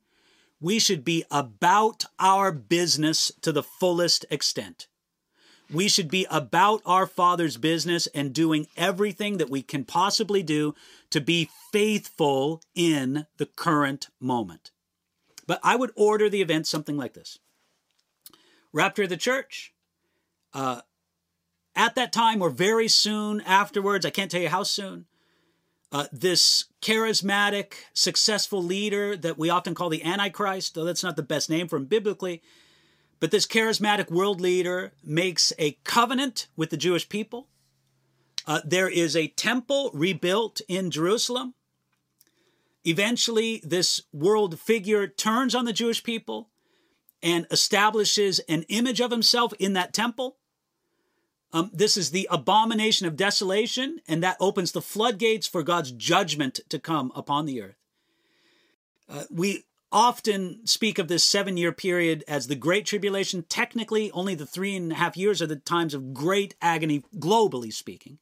Speaker 2: We should be about our business to the fullest extent. We should be about our Father's business and doing everything that we can possibly do to be faithful in the current moment. But I would order the event something like this Rapture of the church. Uh, at that time, or very soon afterwards, I can't tell you how soon, uh, this charismatic, successful leader that we often call the Antichrist, though that's not the best name for him biblically, but this charismatic world leader makes a covenant with the Jewish people. Uh, there is a temple rebuilt in Jerusalem. Eventually, this world figure turns on the Jewish people and establishes an image of himself in that temple. Um, this is the abomination of desolation, and that opens the floodgates for God's judgment to come upon the earth. Uh, we often speak of this seven year period as the Great Tribulation. Technically, only the three and a half years are the times of great agony, globally speaking.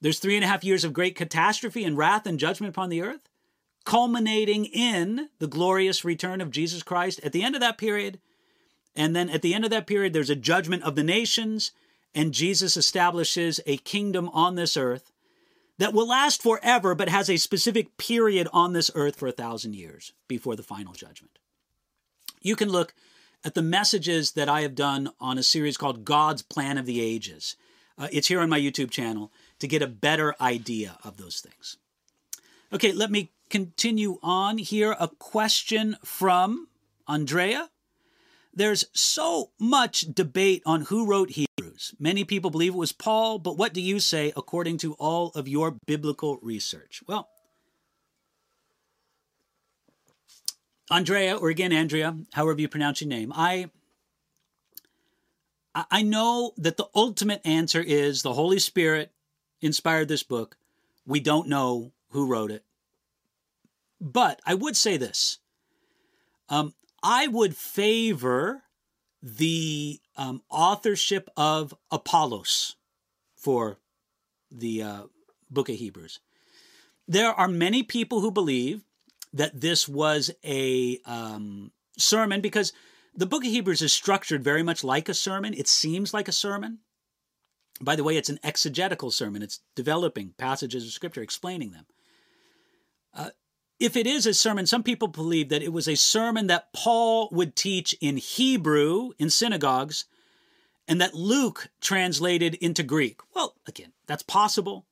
Speaker 2: There's three and a half years of great catastrophe and wrath and judgment upon the earth, culminating in the glorious return of Jesus Christ at the end of that period. And then at the end of that period, there's a judgment of the nations, and Jesus establishes a kingdom on this earth that will last forever, but has a specific period on this earth for a thousand years before the final judgment. You can look at the messages that I have done on a series called God's Plan of the Ages. Uh, it's here on my YouTube channel to get a better idea of those things. Okay, let me continue on here. A question from Andrea. There's so much debate on who wrote Hebrews. Many people believe it was Paul, but what do you say according to all of your biblical research? Well, Andrea, or again Andrea, however you pronounce your name, I I know that the ultimate answer is the Holy Spirit inspired this book. We don't know who wrote it. But I would say this um, I would favor the um, authorship of Apollos for the uh, book of Hebrews. There are many people who believe that this was a um, sermon because the book of Hebrews is structured very much like a sermon. It seems like a sermon. By the way, it's an exegetical sermon, it's developing passages of scripture, explaining them. Uh, if it is a sermon, some people believe that it was a sermon that Paul would teach in Hebrew in synagogues and that Luke translated into Greek. Well, again, that's possible,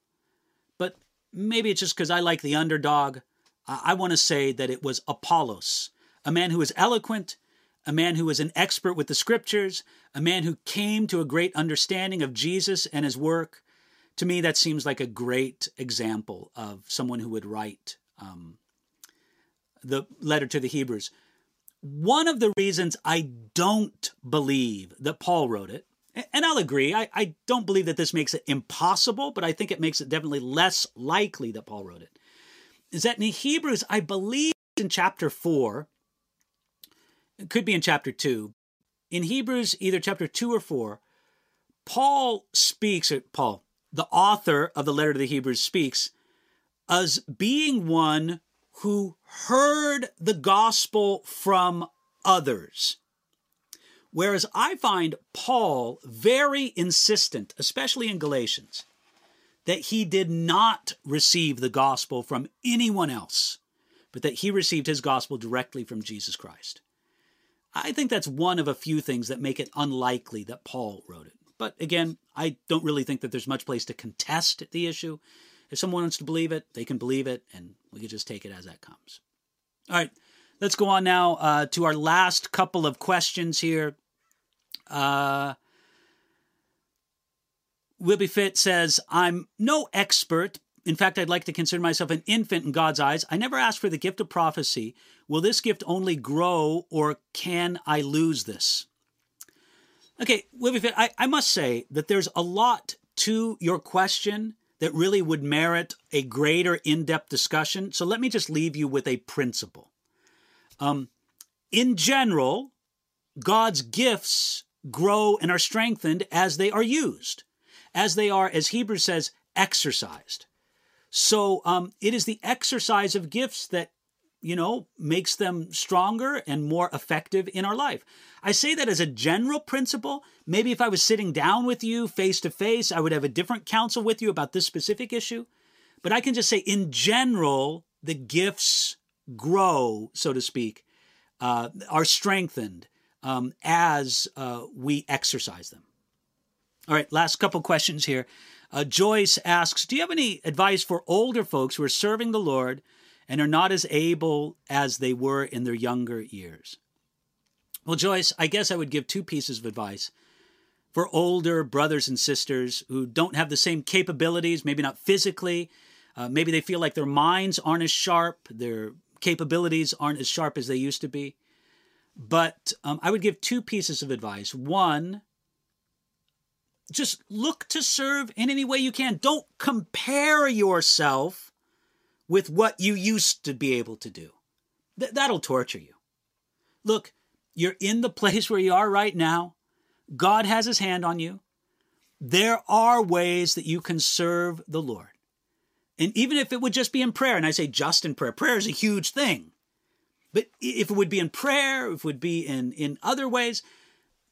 Speaker 2: but maybe it's just because I like the underdog. I want to say that it was Apollos, a man who was eloquent, a man who was an expert with the scriptures, a man who came to a great understanding of Jesus and his work. To me, that seems like a great example of someone who would write um, the letter to the Hebrews. One of the reasons I don't believe that Paul wrote it, and I'll agree, I, I don't believe that this makes it impossible, but I think it makes it definitely less likely that Paul wrote it, is that in Hebrews, I believe in chapter 4, it could be in chapter 2, in Hebrews, either chapter 2 or 4, Paul speaks, or Paul, the author of the letter to the Hebrews, speaks as being one who heard the gospel from others. Whereas I find Paul very insistent, especially in Galatians, that he did not receive the gospel from anyone else, but that he received his gospel directly from Jesus Christ. I think that's one of a few things that make it unlikely that Paul wrote it. But again, I don't really think that there's much place to contest the issue. If someone wants to believe it, they can believe it, and we can just take it as that comes. All right, let's go on now uh, to our last couple of questions here. Uh, Wilby Fit says, I'm no expert. In fact, I'd like to consider myself an infant in God's eyes. I never asked for the gift of prophecy. Will this gift only grow, or can I lose this? Okay, Wilby Fit, I, I must say that there's a lot to your question that really would merit a greater in depth discussion. So let me just leave you with a principle. Um, in general, God's gifts grow and are strengthened as they are used, as they are, as Hebrews says, exercised. So um, it is the exercise of gifts that you know, makes them stronger and more effective in our life. I say that as a general principle. Maybe if I was sitting down with you face to face, I would have a different counsel with you about this specific issue. But I can just say, in general, the gifts grow, so to speak, uh, are strengthened um, as uh, we exercise them. All right, last couple questions here. Uh, Joyce asks Do you have any advice for older folks who are serving the Lord? And are not as able as they were in their younger years. Well, Joyce, I guess I would give two pieces of advice for older brothers and sisters who don't have the same capabilities, maybe not physically, Uh, maybe they feel like their minds aren't as sharp, their capabilities aren't as sharp as they used to be. But um, I would give two pieces of advice. One, just look to serve in any way you can. Don't compare yourself with what you used to be able to do. Th- that'll torture you. Look, you're in the place where you are right now. God has his hand on you. There are ways that you can serve the Lord. And even if it would just be in prayer, and I say just in prayer, prayer is a huge thing. But if it would be in prayer, if it would be in, in other ways,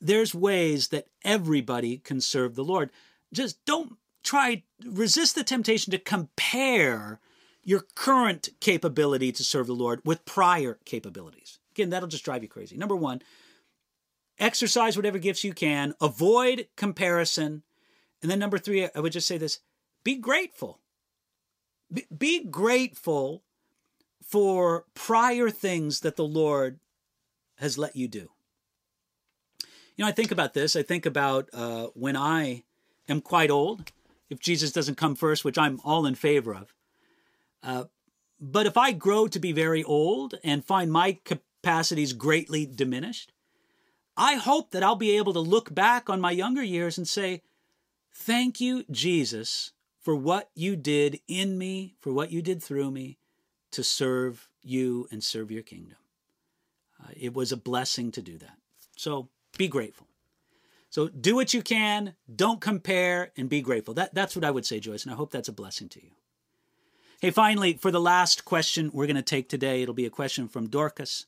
Speaker 2: there's ways that everybody can serve the Lord. Just don't try, resist the temptation to compare your current capability to serve the Lord with prior capabilities. Again, that'll just drive you crazy. Number one, exercise whatever gifts you can, avoid comparison. And then number three, I would just say this be grateful. Be, be grateful for prior things that the Lord has let you do. You know, I think about this. I think about uh, when I am quite old, if Jesus doesn't come first, which I'm all in favor of. Uh, but if I grow to be very old and find my capacities greatly diminished, I hope that I'll be able to look back on my younger years and say, Thank you, Jesus, for what you did in me, for what you did through me to serve you and serve your kingdom. Uh, it was a blessing to do that. So be grateful. So do what you can, don't compare, and be grateful. That, that's what I would say, Joyce, and I hope that's a blessing to you. Hey, finally, for the last question we're going to take today, it'll be a question from Dorcas,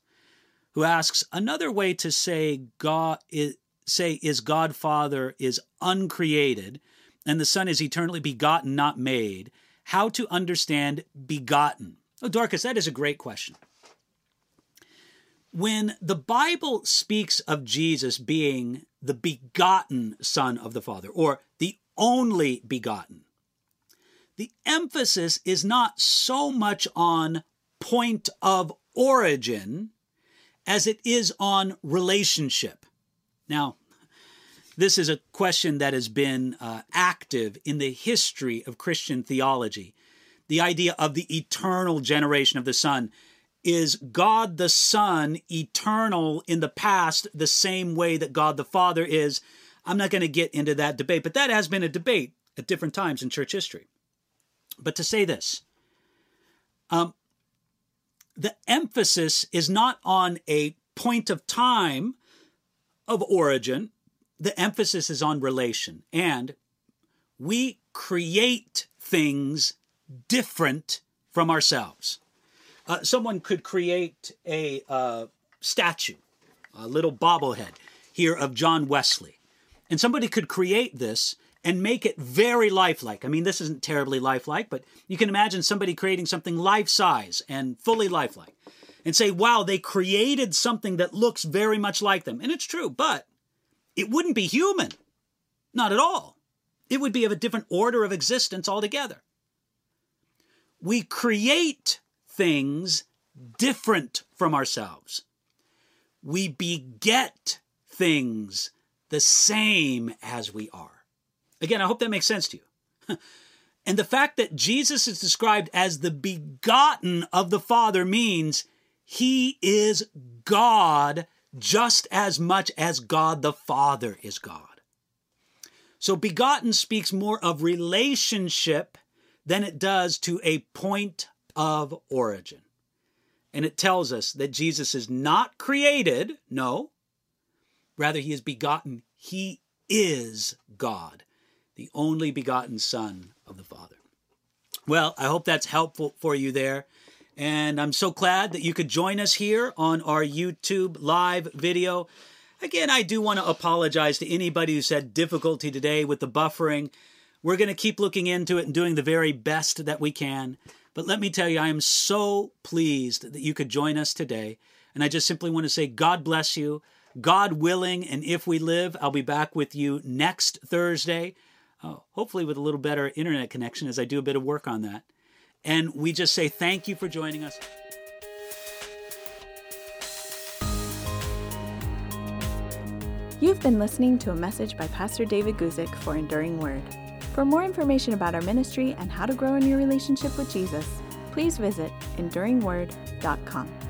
Speaker 2: who asks another way to say God is, say is God Father is uncreated and the Son is eternally begotten, not made. How to understand begotten? Oh, Dorcas, that is a great question when the Bible speaks of Jesus being the begotten Son of the Father, or the only begotten, the emphasis is not so much on point of origin as it is on relationship. Now, this is a question that has been uh, active in the history of Christian theology. The idea of the eternal generation of the Son is God the Son eternal in the past the same way that God the Father is? I'm not going to get into that debate, but that has been a debate at different times in church history. But to say this, um, the emphasis is not on a point of time of origin, the emphasis is on relation. And we create things different from ourselves. Uh, someone could create a uh, statue, a little bobblehead here of John Wesley. And somebody could create this and make it very lifelike. I mean, this isn't terribly lifelike, but you can imagine somebody creating something life size and fully lifelike and say, wow, they created something that looks very much like them. And it's true, but it wouldn't be human. Not at all. It would be of a different order of existence altogether. We create things different from ourselves. We beget things the same as we are. Again, I hope that makes sense to you. and the fact that Jesus is described as the begotten of the Father means he is God just as much as God the Father is God. So, begotten speaks more of relationship than it does to a point of origin. And it tells us that Jesus is not created, no, rather, he is begotten. He is God, the only begotten Son of the Father. Well, I hope that's helpful for you there. And I'm so glad that you could join us here on our YouTube live video. Again, I do want to apologize to anybody who's had difficulty today with the buffering. We're going to keep looking into it and doing the very best that we can. But let me tell you, I am so pleased that you could join us today. And I just simply want to say, God bless you. God willing, and if we live, I'll be back with you next Thursday, uh, hopefully with a little better internet connection as I do a bit of work on that. And we just say thank you for joining us.
Speaker 1: You've been listening to a message by Pastor David Guzik for Enduring Word. For more information about our ministry and how to grow in your relationship with Jesus, please visit enduringword.com.